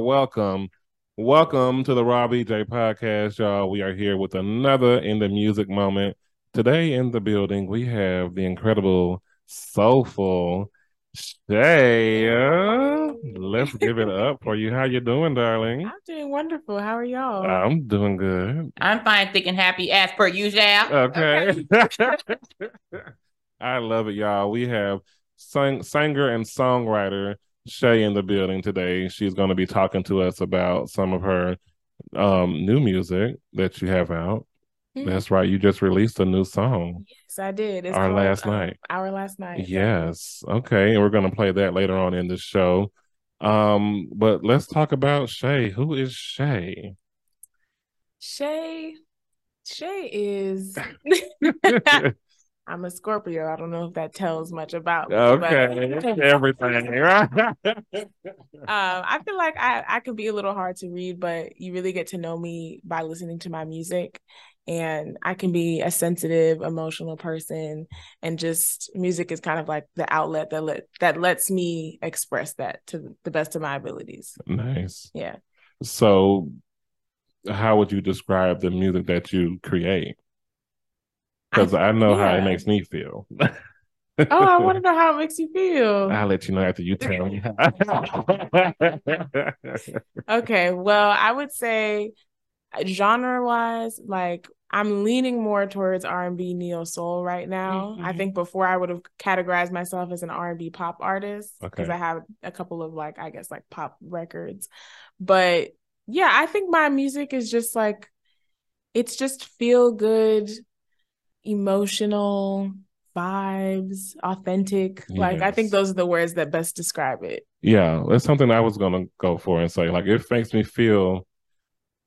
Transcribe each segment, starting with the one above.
y'all. Welcome. Welcome to the Raw BJ podcast, y'all. We are here with another indie music moment. Today in the building, we have the incredible, soulful Shea. Uh, let's give it up for you. How you doing, darling? I'm doing wonderful. How are y'all? I'm doing good. I'm fine, thick and happy as per usual. Okay. I love it, y'all. We have sing- singer and songwriter Shea in the building today. She's going to be talking to us about some of her um, new music that you have out. Mhm. That's right. You just released a new song. Yes, I did. It's Our called, last um, night. Our last night. Yes. Okay. And we're going to play that later on in the show. Um, but let's talk about Shea. Who is Shea? Shea. Shea is. I'm a Scorpio. I don't know if that tells much about me. okay. But, Everything. Right? um, I feel like I, I could be a little hard to read, but you really get to know me by listening to my music. And I can be a sensitive, emotional person, and just music is kind of like the outlet that let that lets me express that to the best of my abilities. nice. Yeah. So, how would you describe the music that you create? Because I, know how it makes me feel. Oh, I want to know how it makes you feel. I'll let you know after you tell me. Okay, well, I would say genre wise, like I'm leaning more towards R&B neo soul right now. I Mhm. think before I would have categorized myself as an R&B pop artist because Okay. I have a couple of like I guess like pop records. But yeah, I think my music is just like it's just feel good, emotional vibes, authentic. Like I think those are the words that best describe it. yeah, that's something I was gonna go for and say. Like, it makes me feel.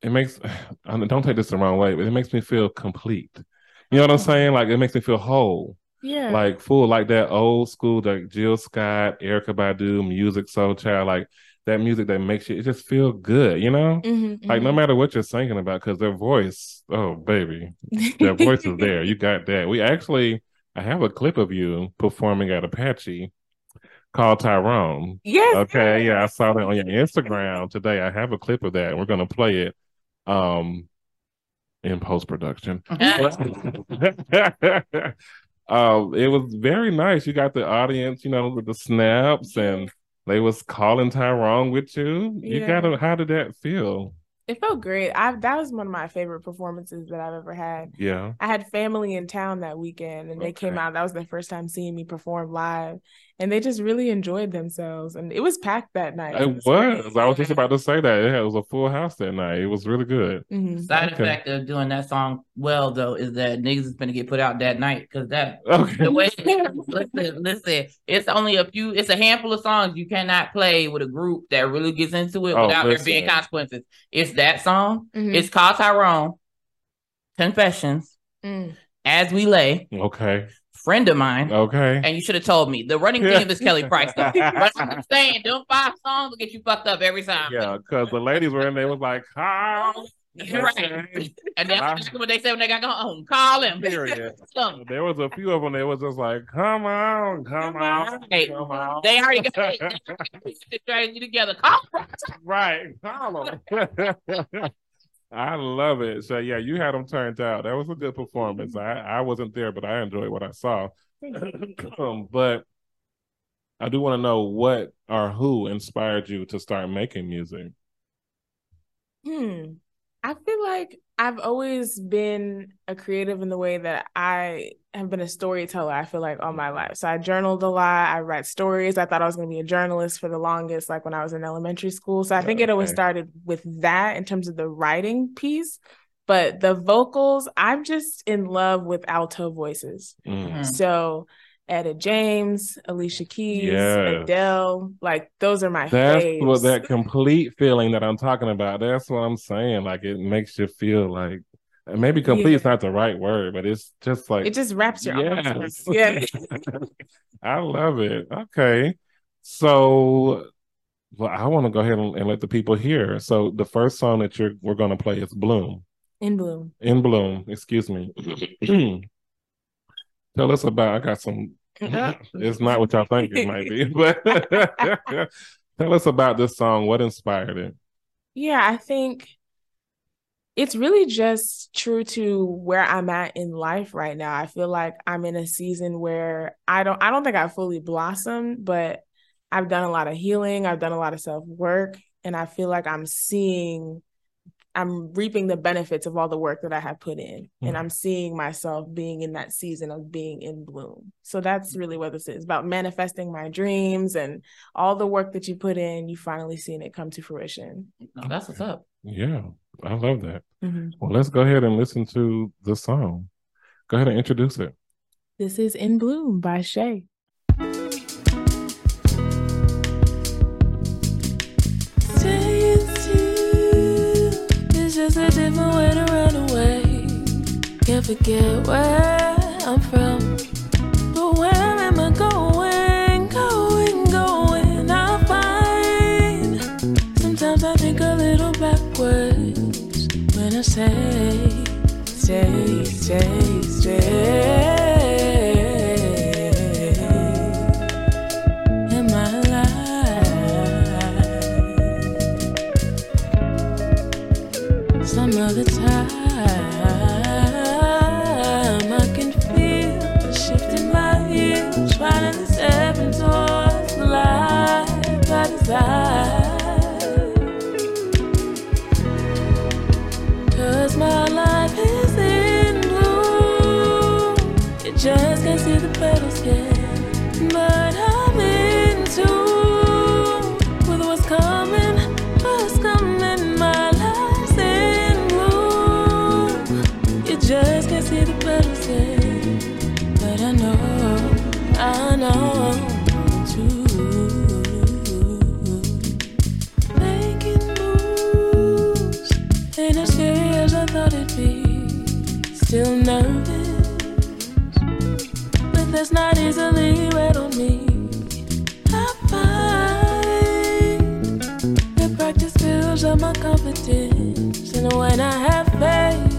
It makes. I don't take this the wrong way, but it makes me feel complete. You know what I'm saying? Like, it makes me feel whole. Yeah. like full like that old school like Jill Scott, Erykah Badu, Musiq Soulchild, like that music that makes you it just feel good, you know? Mhm, Like no mhm. matter what you're singing about, because their voice, oh baby, their voice is there. You got that. We actually I have a clip of you performing at Apache called Tyrone. Yes. Okay, yeah, I saw that on your Instagram today. I have a clip of that, and we're gonna play it um in post production. um, it was very nice. You got the audience, you know, with the snaps, and they was calling Tyrone with you. You got to. How did that feel? It felt great. I that was one of my favorite performances that I've ever had. Yeah, I had family in town that weekend and they came out. That was their first time seeing me perform live. And they just really enjoyed themselves. And it was packed that night. it was. great. I was just about to say that it was a full house that night. It was really good. Mhm. Side Okay. effect of doing that song well though is that niggas is gonna get put out that night because that Okay. the way listen, listen, it's only a few, it's a handful of songs you cannot play with a group that really gets into it Oh, without listen. there being consequences. It's that song. Mhm. It's called Tyrone, Confessions, Mm. As We Lay, Okay. Friend of Mine. Okay. And you should have told me. The running theme is Kelly Price. Though. but I'm saying, them five songs will get you fucked up every time. Yeah, because the ladies were in there was like, "How?" You're right. And that's what they say when they got home. Call him. Period. So, There was a few of them that was just like, "Come on, come on, Hey, come on." they already got the strategy together. Call him. right. Call 'em. I love it. So yeah, you had them turned out. That was a good performance. I I wasn't there, but I enjoyed what I saw. um, but I do want to know what or who inspired you to start making music. Hmm. I feel like I've always been a creative in the way that I have been a storyteller, I feel like all my life. So I journaled a lot. I write stories. I thought I was going to be a journalist for the longest, like when I was in elementary school. So I think it always started with that in terms of the writing piece. But the vocals, I'm just in love with alto voices. Mm. Mhm. So Etta James, Alicia Keys, Yes. Adele, like those are my That's faves. what that complete feeling that I'm talking about. That's what I'm saying. Like it makes you feel like maybe complete Yeah. is not the right word, but it's just like it just wraps your arms. Yeah. I love it. Okay. So well, I want to go ahead and, and let the people hear. So the first song that you're we're gonna play is Bloom. In bloom. In Bloom, excuse me. Tell us about I got some it's not what y'all think it might be, but tell us about this song. What inspired it? Yeah, I think it's really just true to where I'm at in life right now. I feel like I'm in a season where I don't I don't think I fully blossomed, but I've done a lot of healing, I've done a lot of self-work, and I feel like I'm seeing I'm reaping the benefits of all the work that I have put in. Mm-hmm. And I'm seeing myself being in that season of being in bloom. So that's really what this is about manifesting my dreams and all the work that you put in, you finally seeing it come to fruition. Oh, that's what's up. Yeah, I love that. Mm-hmm. Well, let's go ahead and listen to the song. Go ahead and introduce it. This is In Bloom by Shea. Forget where I'm from. But where am I going? Going, going, I'll find. Sometimes I think a little backwards when I say, stay, stay, stay. That's not easily read on me. I find that practice builds up my confidence, and when I have faith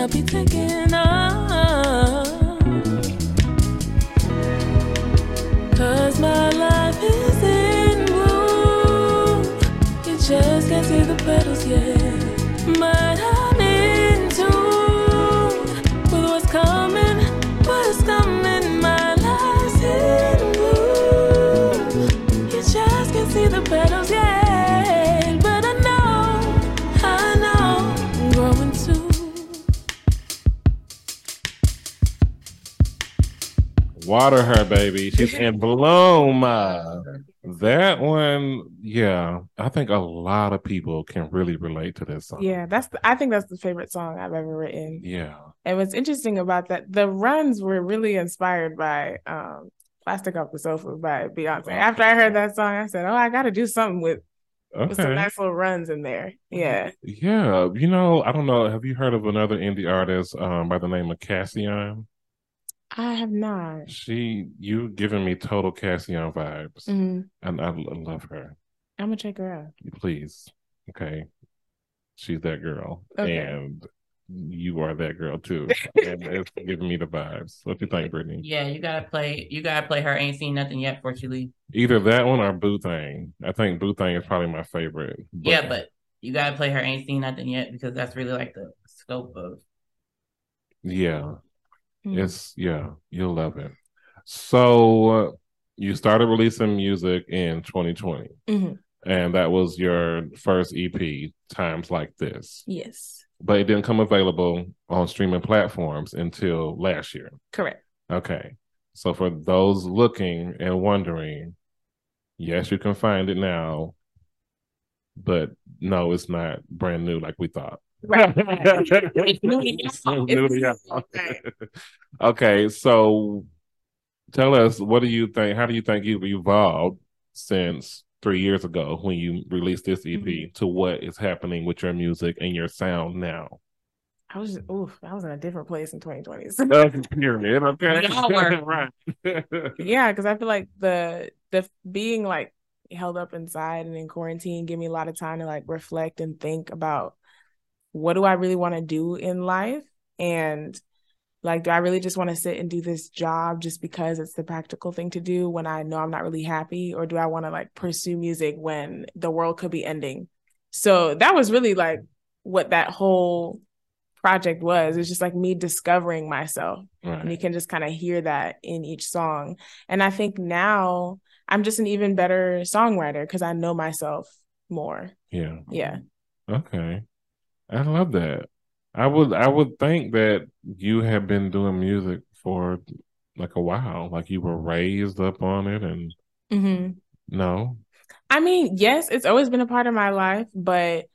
I'll be thinking Water her, baby. She's in bloom. that one, yeah, I think a lot of people can really relate to this song. Yeah, that's the, I think that's the favorite song I've ever written. Yeah. And what's interesting about that, the runs were really inspired by um, Plastic Off the Sofa by Beyonce. After I heard that song, I said, Oh, I gotta do something with Okay. With some nice little runs in there. Yeah. Yeah. You know, I don't know. Have you heard of another indie artist um, by the name of Cassian? I have not. She, you giving me total Cassian vibes, mm-hmm. and I, I love her. I'm gonna check her out. Please, okay. She's that girl, okay. and you are that girl too, and it's giving me the vibes. What do you think, Brittany? Yeah, you gotta play. You gotta play her. Ain't seen nothing yet before she leave. Either that one or Boo Thing. I think Boo Thing is probably my favorite. But... Yeah, but you gotta play her. Ain't seen nothing yet because that's really like the scope of. Yeah. Mhm. It's yeah, you'll love it. So uh, you started releasing music in 2020, Mhm. and that was your first EP, Times Like This. Yes, But it didn't come available on streaming platforms until last year. correct. Okay. So for those looking and wondering, yes, you can find it now, but no, it's not brand new like we thought. Right. It's new to y'all. It's new to y'all. okay, so tell us what do you think? How do you think you've evolved since three years ago when you released this EP Mhm. to what is happening with your music and your sound now? I was just, oof, I was in a different place in 2020. So- Period. Okay. We all were. right. yeah, because I feel like the the being like held up inside and in quarantine gave me a lot of time to like reflect and think about what do I really want to do in life? And like do I really just want to sit and do this job just because it's the practical thing to do when I know I'm not really happy? Or do I want to like pursue music when the world could be ending? So that was really like what that whole project was. It's just like me discovering myself. And you can just kind of hear that in each song. And i think now i'm just an even better songwriter because i know myself more. Yeah. yeah. Okay. I love that. I would I would think that you have been doing music for like a while, like you were raised up on it and mm-hmm. no. i mean yes it's always been a part of my life but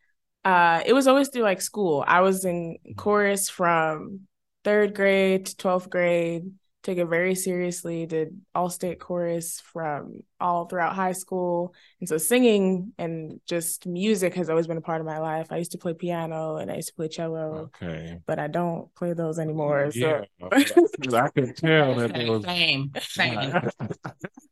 uh it was always through like school i was in chorus from third grade to 12th grade took it very seriously did all state chorus from all throughout high school and so singing and just music has always been a part of my life i used to play piano and i used to play cello Okay. but I don't play those anymore. So Yeah. I could tell that there was Same, same.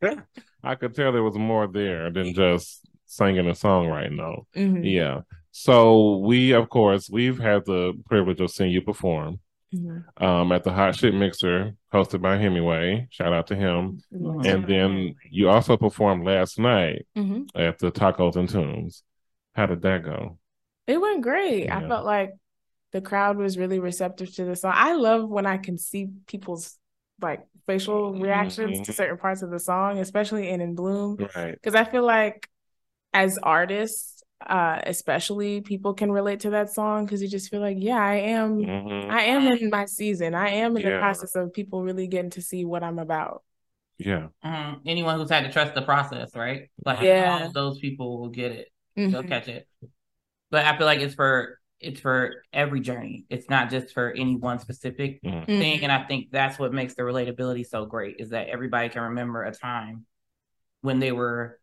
I could tell there was more there than just singing a song right now. Mhm. Yeah. So we of course we've had the privilege of seeing you perform Mhm. um at the Hot Shit Mixer hosted by Hemingway. Shout out to him. Mhm. And then you also performed last night Mhm. at the Tacos and Tunes. How did that go? It went great. I felt like the crowd was really receptive to the song. I love when I can see people's like facial reactions to Mhm. certain parts of the song, especially in In Bloom, Right. because I feel like as artists, uh, especially people can relate to that song because you just feel like, yeah, I am. Mhm. I am in my season. I am in the process of people really getting to see what I'm about. Yeah. Mhm. Anyone who's had to trust the process, right? Like Yeah. all of those people will get it. They'll Mhm. catch it. But I feel like it's for it's for every journey. It's not just for any one specific Mhm. thing. And I think that's what makes the relatability so great is that everybody can remember a time when they were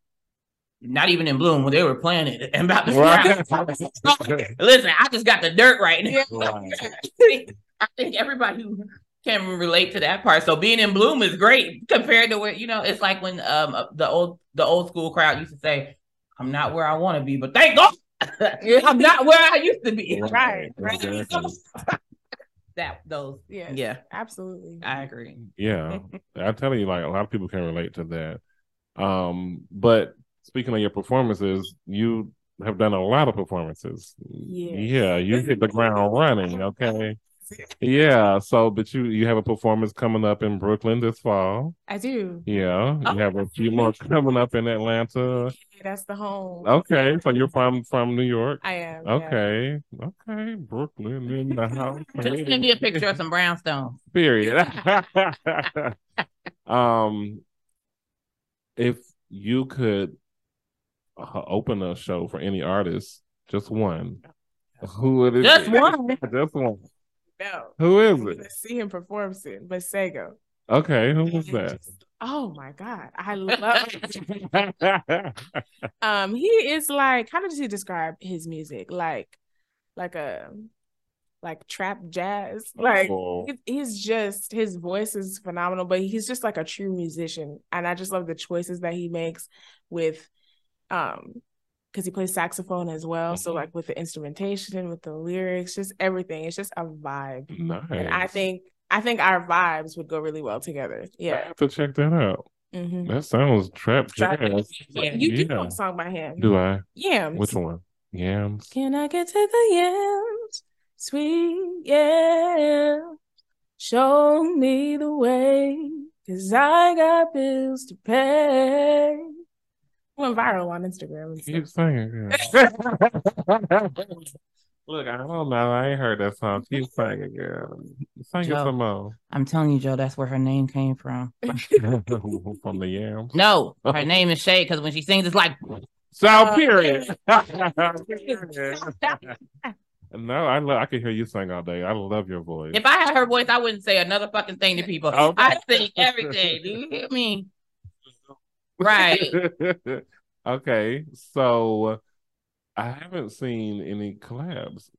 not even in bloom, when they were playing it and about to Right. Listen, I just got the dirt right now. Right. I think everybody who can relate to that part. So being in bloom is great compared to where you know it's like when um the old the old school crowd used to say, "I'm not where I want to be, but thank God I'm not where I used to be." Right, right. Exactly. that those yeah yeah, absolutely. I agree. Yeah, I tell you, like a lot of people can relate to that. Um, but speaking of your performances, you have done a lot of performances. Yes. Yeah, you hit the ground running. Okay. Yeah. So, but you you have a performance coming up in Brooklyn this fall. I do. Yeah, you Oh. have a few more coming up in Atlanta. That's the home. Okay, so you're from from New York. I am. yeah. Okay, okay, Brooklyn in the house. Just send me a picture of some brownstones. Period. um, if you could uh, open a show for any artist, just one, who it is? it Just be? one? Just one. No. Who is it? gonna see him perform soon. But Sego. Okay, who was that? Oh my God. I love um he is like how does he describe his music? Like like a like trap jazz. Like Oh. he's just his voice is phenomenal, but he's just like a true musician. And I just love the choices that he makes with um because he plays saxophone as well. So Mhm. like with the instrumentation, with the lyrics, just everything. It's just a vibe. nice. And I think I think our vibes would go really well together. I Yeah. have to check that out. Mhm. That sounds trap jazz. Yeah. You do Yeah. know a song by him. Do I? Yams. Which one? Yams. Can I get to the yams? sweet, yeah. Show me the way, cause I got bills to pay. Went viral on Instagram. and Keep singing, girl. Look, I don't know. I ain't heard that song. Keep singing, girl. Sing it some more. I'm telling you, Joe, that's where her name came from. From the yams. No, her name is Shea because when she sings, it's like So Uh, period. no, I love. I can hear you sing all day. I love your voice. if I had her voice, I wouldn't say another fucking thing to people. Okay. I sing every day. Do you hear me? Right. okay, so I haven't seen any collabs.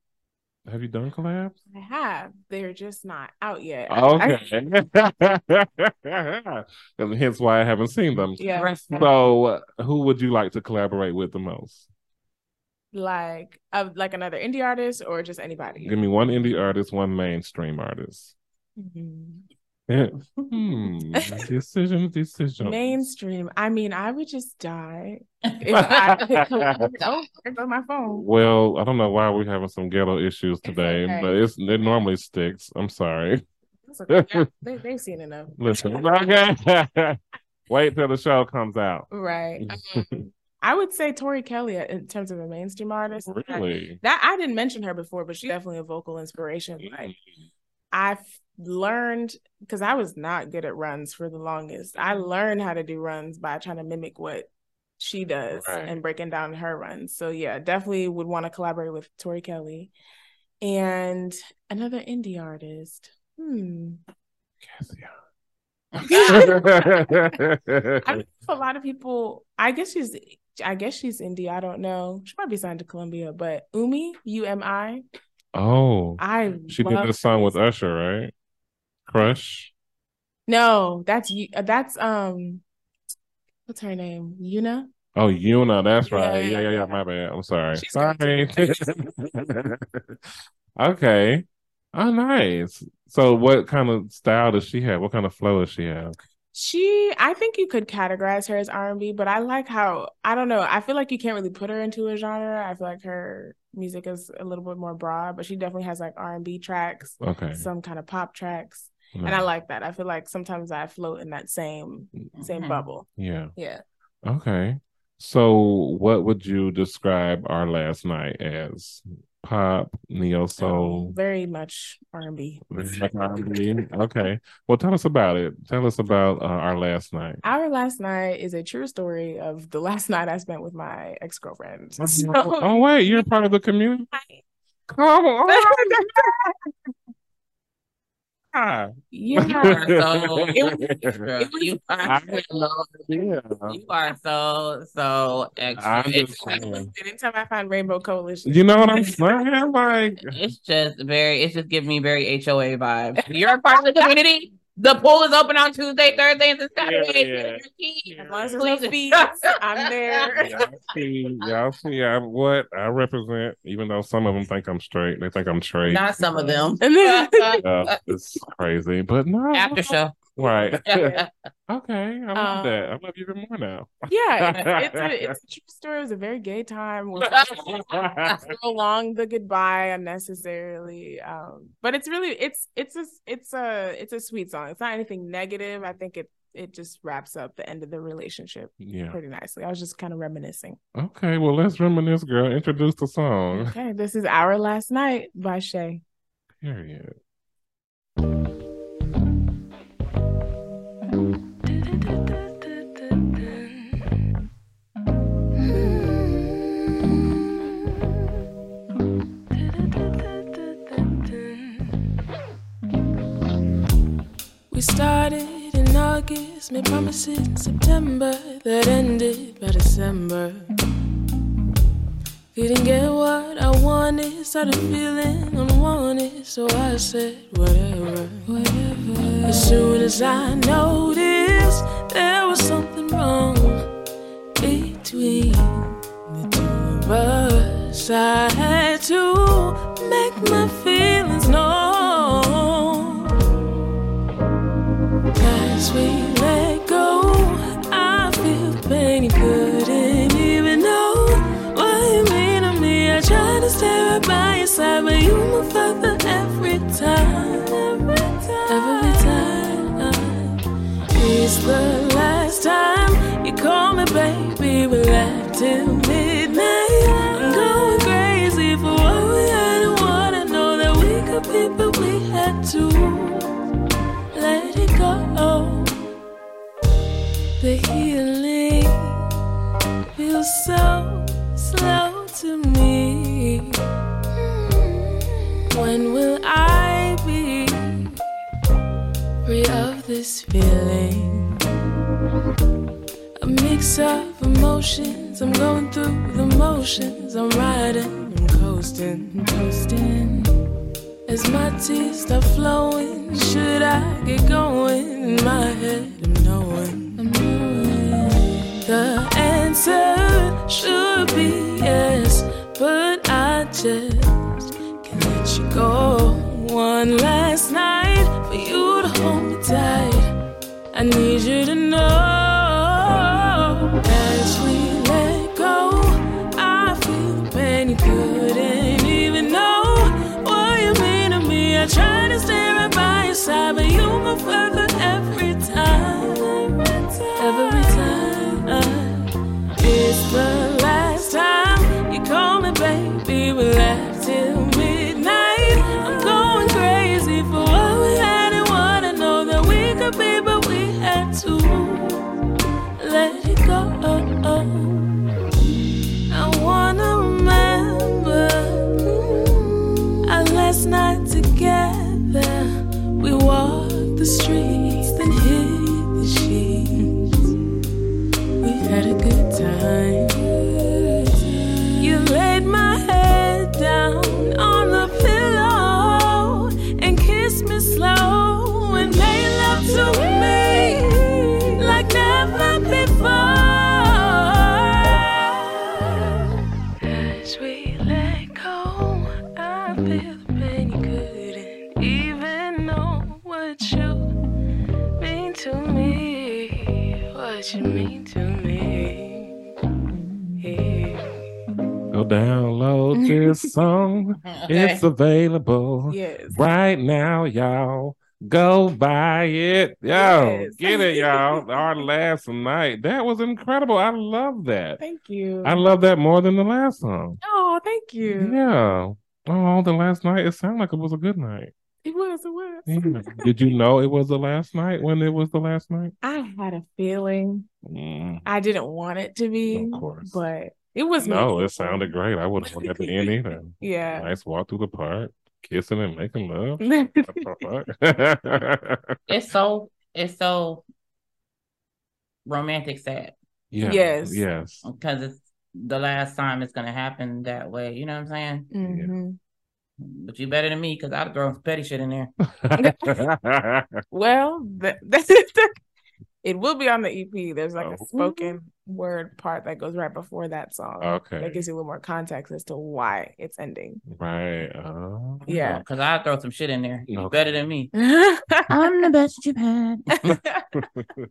Have you done collabs? I have. They're just not out yet. Oh, okay. and hence why I haven't seen them. yeah. So, who would you like to collaborate with the most? Like of like another indie artist or just anybody. Give me one indie artist, one mainstream artist. Mm-hmm. Mhm. hmm. Decision, decision. Mainstream. I mean, I would just die if I could collab- Oh, there goes my phone. Well, I don't know why we're having some ghetto issues today, okay. but it's it normally sticks. I'm sorry. Okay. they, they've seen enough. Listen, okay. Wait till the show comes out. Right. Um, I would say Tori Kelly uh, in terms of a mainstream artist. Really? That I didn't mention her before, but she's definitely a vocal inspiration. Like I've learned because I was not good at runs for the longest. I learned how to do runs by trying to mimic what she does Right. and breaking down her runs. So yeah, definitely would want to collaborate with Tori Kelly. And another indie artist. Hmm. I know a lot of people I guess she's I guess she's indie. I don't know. She might be signed to Columbia, but Umi, U M I. oh, I she did this song with. Usher, right? Crush. No, that's you. uh, That's um, what's her name? Yuna. Oh, Yuna, that's right. Yeah. Yeah, yeah, yeah. My bad. I'm sorry. She's sorry. okay. Oh, nice. So, what kind of style does she have? What kind of flow does she have? She, I think you could categorize her as R and B, but I like how I don't know. I feel like you can't really put her into a genre. I feel like her music is a little bit more broad, but she definitely has like R and B tracks, Okay. some kind of pop tracks, and I like that. I feel like sometimes I float in that same same Mhm. bubble. Yeah. Yeah. Okay. So, what would you describe our last night as? Pop, neo soul, Very much R and B. like R&B? Okay. Well, tell us about it. Tell us about uh, our last night. Our last night is a true story of the last night I spent with my ex girlfriend. oh wait, you're part of the community. Come on. Ah. yeah. So- It was- you are had no you are so so extra. I'm It's, just saying. Anytime I find Rainbow Coalition, You know what I'm saying? Like, it's just very it's just giving me very HOA vibes. You're a part of the community. The pool is open on Tuesday, Thursday, and Saturday. as long as there's no fees, I'm there. y'all see, y'all see, I, what I represent, even though some of them think I'm straight, they think I'm straight. Not some of them. And then Uh, it's crazy, but no. After show. Right. Okay. I love Um, that. I love you even more now. yeah, it's a, it's a true story. It was a very gay time. We're prolong the goodbye unnecessarily. Um, but it's really it's it's a it's a it's a sweet song. It's not anything negative. I think it it just wraps up the end of the relationship Yeah. pretty nicely. I was just kind of reminiscing. Okay. Well, let's reminisce, girl. Introduce the song. Okay, this is Our Last Night by Shea. Period. Started in August, made promises in September that ended by December. Didn't get what I wanted, started feeling unwanted, so I said whatever, whatever. As soon as I noticed there was something wrong between i had to make my feelings known. As we let go, I feel pain you couldn't even know what you mean to me. I try to stay right by your side, but you move further every time. Every time. It's the last time you call me, baby. We left have. So slow to me. When will I be free of this feeling? A mix of emotions. I'm going through the motions. I'm riding, I'm coasting, coasting. As my tears start flowing, should I get going? In my head, should be yes, but I just can't let you go. One last night for you to hold me tight. I need you to know. As we let go, I feel the pain you couldn't even know what you mean to me. I try to stay right by your side, but you move It's available Yes. right now, y'all. Go buy it. Yo, Yes. get it, y'all. Our last night. That was incredible. I love that. Thank you. I love that more than the last song. Oh, thank you. Yeah. Oh, the last night. It sounded like it was a good night. It was. It was. Yeah. Did you know it was the last night when it was the last night? I had a feeling. Mm, I didn't want it to be, Of course. but it was. no, meaningful. it sounded great. I would have went at the end either. Yeah. Nice walk through the park, kissing and making love. What the fuck? It's so it's so romantic sad yeah, Yes. Yes. because it's the last time it's gonna happen that way. You know what I'm saying? Mhm. But you better than me because I'd throw some petty shit in there. Well, that, that's it. It will be on the EP. There's like Oh. a spoken word part that goes right before that song. Okay. That gives you a little more context as to why it's ending. right. Oh. Yeah. Because I'd throw some shit in there. You Okay. better than me. I'm the best you've had.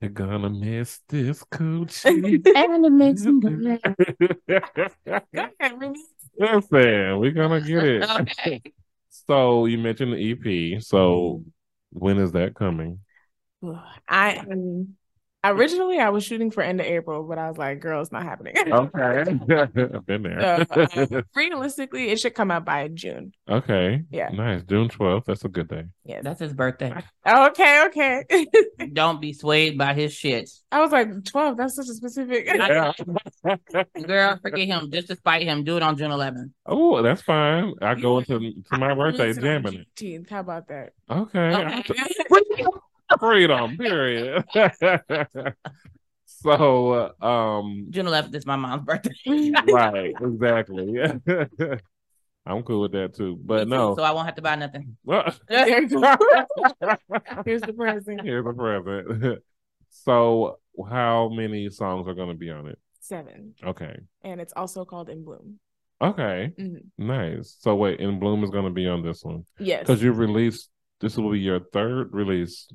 You're gonna miss this coochie. and it makes me good. Go ahead, Remy. Listen, we're gonna get it. Okay. So you mentioned the EP. So when is that coming? I am originally I was shooting for end of April, but I was like, girl, it's not happening. Okay. I've been there. So, uh, realistically, it should come out by June. okay. Yeah. Nice. June 12th. That's a good day. Yeah, That's his birthday. okay, okay. Don't be swayed by his shit. I was like, 12, that's such a specific. Yeah. Girl, forget him. Just to spite him, do it on June 11th. oh, that's fine. I go into to my birthday Release it jamming it. Juneteenth. How about that? Okay. Okay. Freedom, period. so, uh, um, June 11th is my mom's birthday. right, exactly. I'm cool with that too. But Me too, no. So I won't have to buy nothing. There you go. Here's the present. Here's the present. so, how many songs are going to be on it? Seven. Okay. And it's also called In Bloom. Okay. Mhm. Nice. So, wait, In Bloom is going to be on this one Yes. because you released. This will be your third release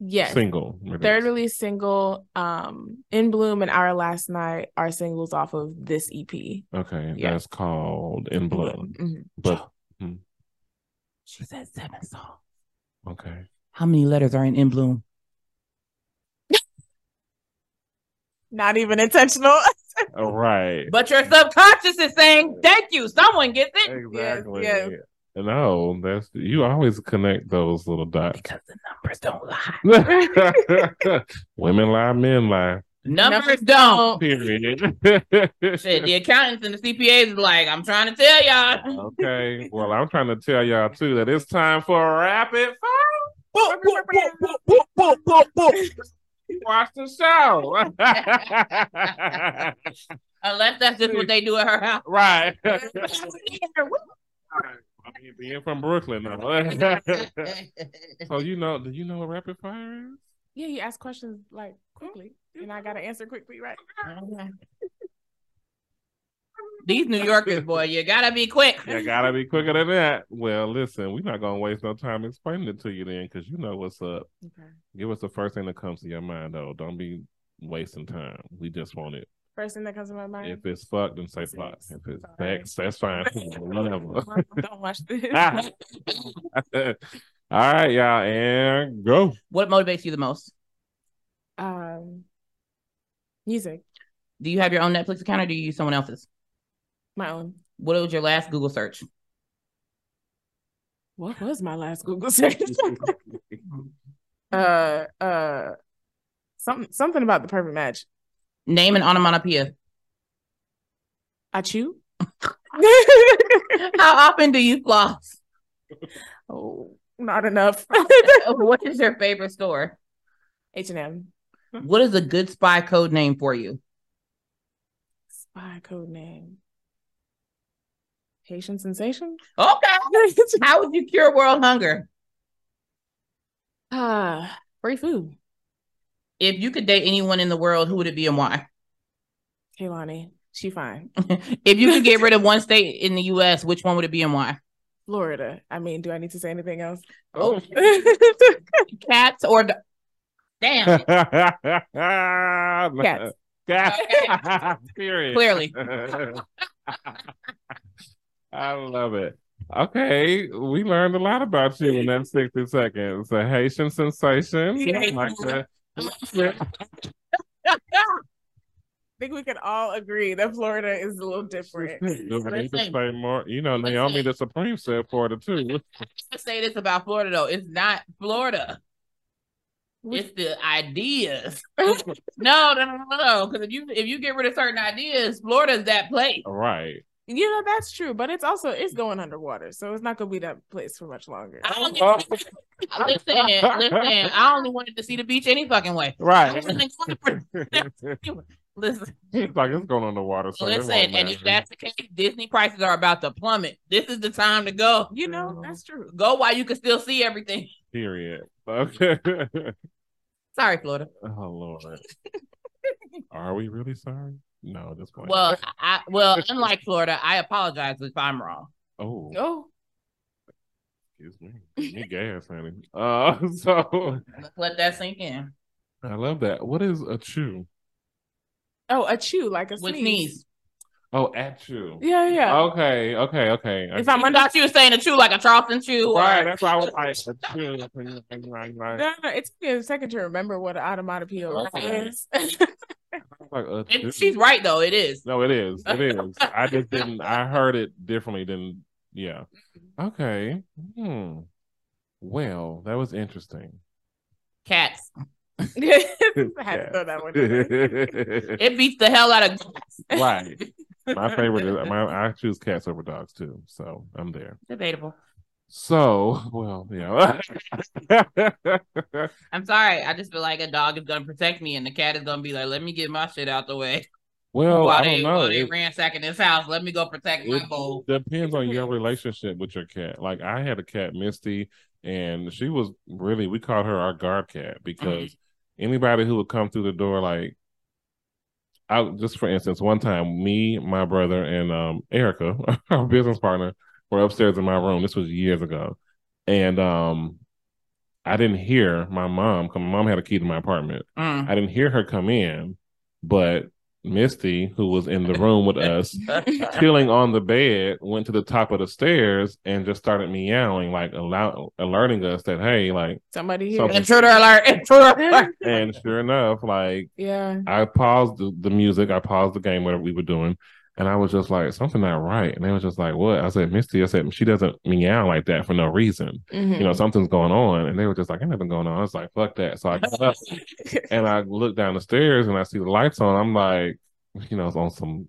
Yes. single. release. Third release single, um, In Bloom and Our Last Night are singles off of this EP. Okay, Yeah. that's called In Bloom. Mhm. But She said seven songs. okay, How many letters are in In Bloom? Not even intentional. All right. But your subconscious is saying, "Thank you." Someone gets it Exactly. yes. No, that's you always connect those little dots. because the numbers don't lie. Women lie, men lie. Numbers don't. Period. Shit, the accountants and the CPAs is like, I'm trying to tell y'all. okay. Well, I'm trying to tell y'all too that it's time for a rapid fire. Watch the show. Unless that's just what they do at her house. right. I mean, being from Brooklyn, though. so oh, you know, do you know what rapid fire is? yeah, you ask questions like oh, quickly, and I gotta answer quickly, right? These New Yorkers, boy, you gotta be quick. You gotta be quicker than that. Well, listen, we're not gonna waste no time explaining it to you then, because you know what's up. Okay. Give us the first thing that comes to your mind, though. Don't be wasting time. We just want it. First thing that comes to my mind. If it's fuck, then say fuck. If it's Sorry. sex, that's fine. Whatever. Don't watch this. All right, y'all, and go. What motivates you the most? um, music, Do you have your own Netflix account or do you use someone else's? my own. What was your last Google search? What was my last Google search? uh, uh, something something about the perfect match. Name an onomatopoeia. I chew. How often do you floss? oh, not enough. what is your favorite store? H and M. What is a good spy code name for you? Spy code name. Haitian sensation. Okay. How would you cure world hunger? Ah, free food. If you could date anyone in the world, who would it be and why? Kehlani, she fine. if you could get rid of one state in the US, which one would it be and why? Florida. I mean, do I need to say anything else? Oh, oh. cats or do- damn, Cats. Cats. Period. clearly. I love it. Okay, we learned a lot about you in that 60 seconds. A Haitian sensation. Yeah. Like that. I think we can all agree that Florida is a little different. Do I need to say more? You know, Naomi the Supreme said Florida too. Let's say this about Florida though. It's not Florida. It's the ideas. no, no, no, no, no. Because if you if you get rid of certain ideas, Florida's that place. Right. You know, that's true, but it's also it's going underwater, so it's not gonna be that place for much longer. I only, oh. listen, listen. I only wanted to see the beach any fucking way. Right. Listen, It's like it's going underwater. So listen, won't and if that's the case, Disney prices are about to plummet. This is the time to go. You know, that's true. Go while you can still see everything. period. Okay. Sorry, Florida. oh Lord. Are we really sorry? No, just one. Well, I well, unlike Florida, I apologize if I'm wrong. oh, Oh, excuse me. Give Me gas, honey. Uh, so Let's let that sink in. I love that. What is a chew? oh, a chew like a With sneeze. sneeze. Oh, at chew. Yeah, yeah. Okay, okay, okay. If I'm I under, you were saying a chew like a Charleston chew. or- right, that's why I was like, a chew. Right, right. no, no, it took me a second to remember what an onomatopoeia Okay. is. Like, And she's right though. It is. No, it is. It is. I just didn't. I heard it differently than. Yeah. Okay. Hmm. Well, that was interesting. Cats. I had to throw that one. It beats the hell out of right. My favorite is my. I choose cats over dogs too. So I'm there. debatable. So well, yeah. I'm sorry. I just feel like a dog is gonna protect me, and the cat is gonna be like, "Let me get my shit out the way." well, while I they don't know. while they It- ransacking this house, let me go protect my bowl. depends on your relationship with your cat. Like I had a cat, Misty, and she was really we called her our guard cat because anybody who would come through the door, like I just for instance, one time me, my brother, and um Erica, our business partner, were upstairs in my room. This was years ago. And um I didn't hear my mom come. My mom had a key to my apartment. Mm. I didn't hear her come in, but Misty, who was in the room with us, chilling on the bed, went to the top of the stairs and just started meowing, like allow, alerting us that hey, like, Somebody here. Intruder alert! Intruder alert! and sure enough, like yeah. I paused the, the music, I paused the game, whatever we were doing, and I was just like, something not right. And they was just like, what? I said, Misty, I said, she doesn't meow like that for no reason. Mhm. You know, something's going on. And they were just like, ain't nothing going on. I was like, fuck that. So I got up and I look down the stairs and I see the lights on. I'm like, you know, it's on some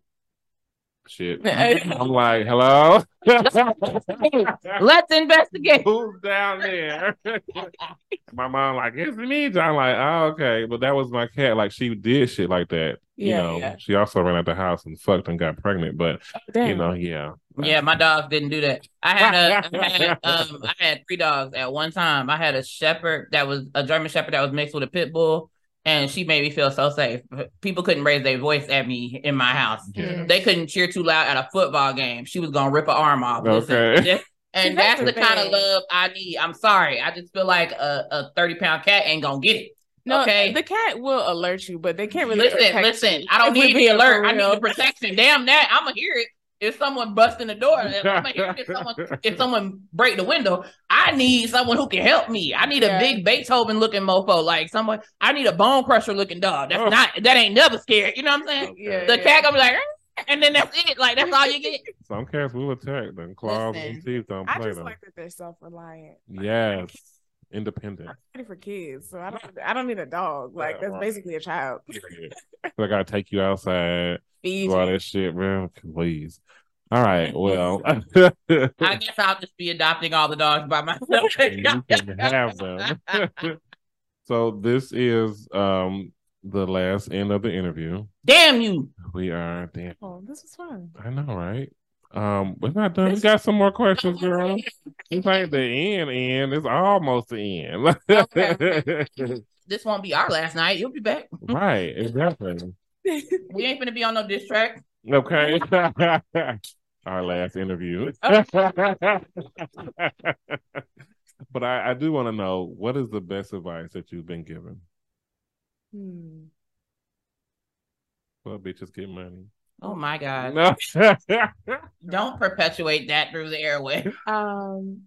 shit. I'm like, hello? Let's investigate. Who's down there? my mom like, it's me. I'm like, oh, okay. But that was my cat. Like she did shit like that. You Yeah, know, yeah. she also ran out the house and fucked and got pregnant. But Damn. you know, yeah. Yeah, my dogs didn't do that. I had a, I had, um, I had three dogs at one time. I had a shepherd that was a German shepherd that was mixed with a pit bull, and she made me feel so safe. People couldn't raise their voice at me in my house. Yeah. They couldn't cheer too loud at a football game. She was gonna rip an arm off. Listen, Okay. just- and that's that's the the kind of love I need. I'm sorry. I just feel like a, a 30 pound cat ain't gonna get it. No, Okay. the cat will alert you, but they can't really. Listen, listen. you. I don't need the being alert. I need the protection. Damn that. I'm gonna hear it. If someone busts in the door, if, I'ma hear it if someone if someone break the window, I need someone who can help me. I need a Yeah. big Beethoven looking mofo, like someone. I need a bone crusher looking dog. That's Oh. not that ain't never scared. You know what I'm saying? Yeah, The yeah. cat gonna be like, "Eh," and then that's it. Like that's all you get. Some cats will attack. Them claws and teeth don't I play just them. like that they're self-reliant. Yes. Independent. I'm ready for kids, so I don't. I don't need a dog. Like Yeah, that's right. basically a child. I gotta take you outside. Feed Do all you. that shit, man. Please. All right. Well, I guess I'll just be adopting all the dogs by myself. you can have them. so this is um the last end of the interview. Damn you! We are damn. Oh, this is fun. I know, right? Um, we're not done. We got some more questions, girl. It's like the end, end. It's almost the end. This won't be our last night. You'll be back. right, exactly. We ain't gonna be on no diss track. Okay. Our last interview. but I, I do want to know what is the best advice that you've been given? Hmm. Well, bitches get money. Oh my god! No. Don't perpetuate that through the airway. Um.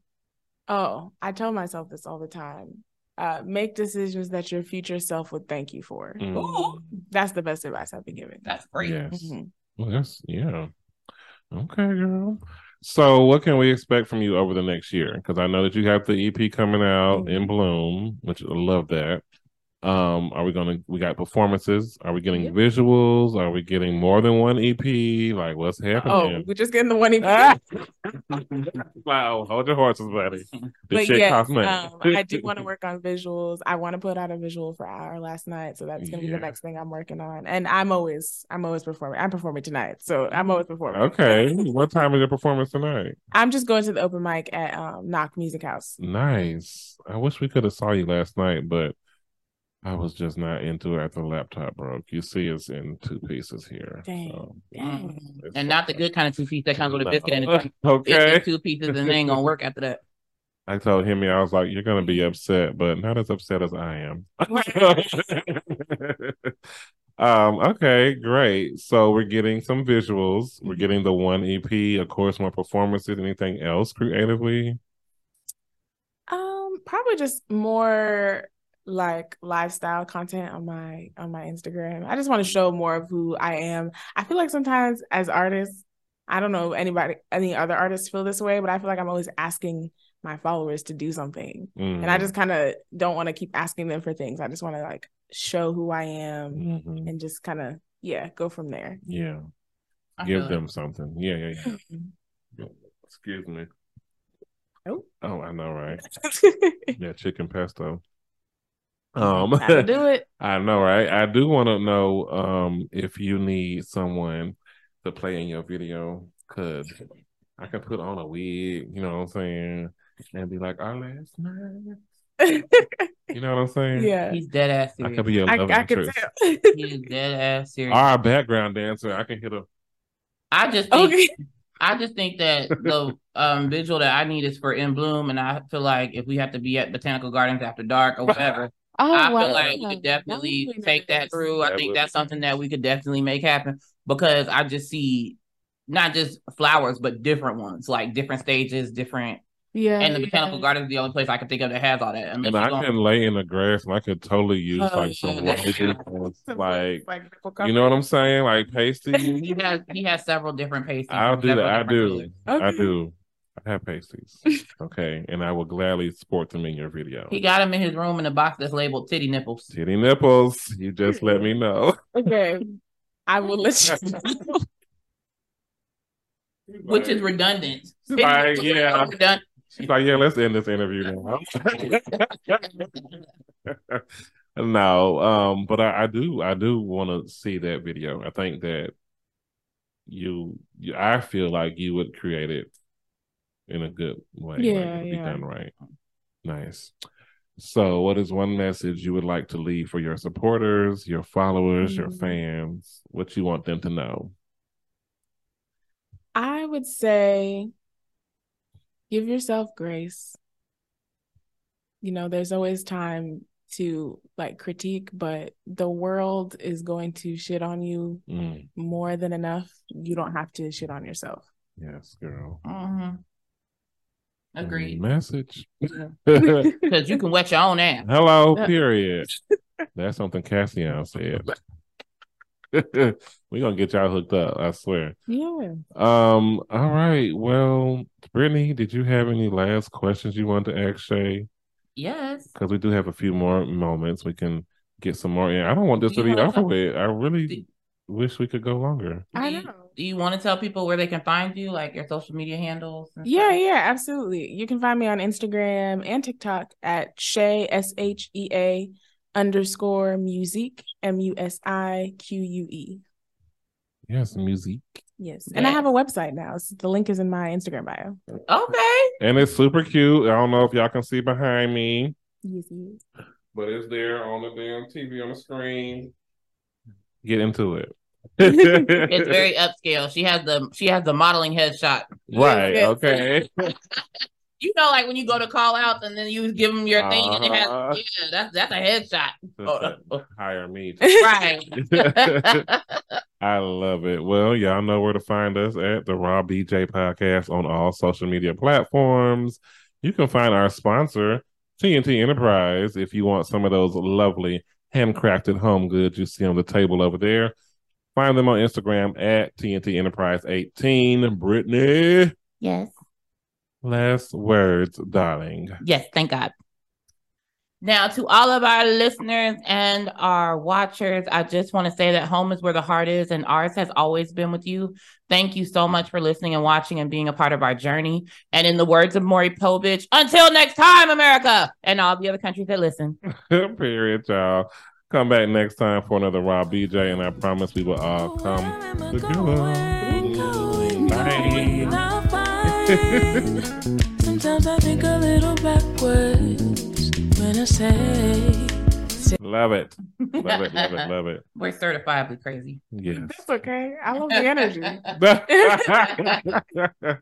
Oh, I tell myself this all the time. Uh, make decisions that your future self would thank you for. Mm, Ooh, That's the best advice I've been given. that's great. yes. Mhm. Well, that's yeah. Okay, girl. So, what can we expect from you over the next year? Because I know that you have the EP coming out in Mhm. Bloom, which I love that. Um, are we gonna? We got performances. Are we getting Yep. visuals? Are we getting more than one EP? Like, what's happening? Oh, happening? we're just getting the one. EP. Ah! wow, hold your horses, buddy. This but shit yes, um, I do want to work on visuals. I want to put out a visual for our last night, so that's gonna be the next thing I'm working on. And I'm always, I'm always performing. I'm performing tonight, so I'm always performing. Okay, what time is your performance tonight? I'm just going to the open mic at um, Knock Music House. Nice. I wish we could have saw you last night, but I was just not into it after the laptop broke. You see us in two pieces here. Dang. so Dang. it's And not the good kind of two piece that comes with a biscuit and a No. drink. Okay. Two pieces and they ain't gonna work after that. I told him, I was like, "You're gonna be upset, but not as upset as I am." um. Okay. Great. So we're getting some visuals. We're getting the one EP, of course, more performances. Anything else creatively? Um, probably just more like lifestyle content on my on my Instagram. I just want to show more of who I am. I feel like sometimes as artists, I don't know anybody any other artists feel this way, but I feel like I'm always asking my followers to do something. And I Mhm. just kind of don't want to keep asking them for things. I just want to like show who I am Mhm. and just kind of yeah, go from there. Yeah. I Give feel them something. Yeah. Yeah. Yeah. Mm-hmm. Excuse me. Oh. Oh, I know, right? Yeah, chicken pesto. Um, Gotta do it. I know, right? I do want to know um if you need someone to play in your video, cause I can put on a wig, you know what I'm saying, and be like, "Our last night," you know what I'm saying? yeah. He's dead ass I serious. could be a I, love I could interest. tell. he's dead ass serious. Our background dancer, I can hit a. I just think okay. I just think that the um visual that I need is for In Bloom, and I feel like if we have to be at Botanical Gardens after dark or whatever, Oh, I wow. feel like we could definitely take that through. I That think would- that's something that we could definitely make happen because I just see not just flowers, but different ones, like different stages, different. Yeah. And the yeah. botanical garden is the only place I can think of that has all that. Unless And you I go- can lay in the grass and I could totally use Oh, like some yeah. like like you know what I'm saying, like pasty. he has he has several different pasties. I'll do that. I do. colors. I Okay. do. I have pasties. Okay, and I will gladly sport them in your video. He got them in his room in a box that's labeled titty nipples. Titty nipples. You just let me know. Okay. I will let you know. Which is redundant. Like, yeah. redundant. She's like, yeah, let's end this interview now. no, um, but I, I do, I do want to see that video. I think that you, you, I feel like you would create it in a good way. like, Yeah, be yeah. done right. Nice. So, what is one message you would like to leave for your supporters, your followers, your Mm. fans? What you want them to know? I would say give yourself grace. You know, there's always time to like critique, but the world is going to shit on you Mm, more than enough. You don't have to shit on yourself. yes, girl. Mhm. Agreed. Message. Because you can wet your own ass. Hello, Uh, period. That's something Cassian said. We're gonna get y'all hooked up, I swear. Yeah. Um, all right. Well, Brittany, did you have any last questions you wanted to ask Shea? Yes. Because we do have a few more moments. We can get some more in. I don't want this Do to be over with. I really Do- wish we could go longer. I Do you- know. Do you want to tell people where they can find you, like your social media handles? and Yeah, stuff? yeah, absolutely. You can find me on Instagram and TikTok at Shea S H E A underscore music M U S I Q U E. Yes, music. Yes. And I have a website now. So the link is in my Instagram bio. Okay. And it's super cute. I don't know if y'all can see behind me, Yes, yes. but it's there on the damn TV on the screen. Get into it. It's very upscale. She has the she has the modeling headshot. right. Okay. You know, like when you go to call out and then you give them your thing and it has Uh-huh. yeah, that's that's a headshot. Oh. Hire me. Right. I love it. Well, y'all know where to find us at the Raw BJ Podcast on all social media platforms. You can find our sponsor, TNT Enterprise, if you want some of those lovely handcrafted home goods you see on the table over there. Find them on Instagram at TNT Enterprise 18. Brittany, yes. last words, darling. Yes, thank God. Now, to all of our listeners and our watchers, I just want to say that home is where the heart is, and ours has always been with you. Thank you so much for listening and watching and being a part of our journey. And in the words of Maury Povich, until next time, America, and all the other countries that listen. Period, y'all. Come back next time for another Raw BJ, and I promise we will all come together. Bye. Sometimes I think a little backwards when I say. Love it. Love it. Love it. Love it. We're certifiably crazy. Yes. That's okay. I love the energy. energy.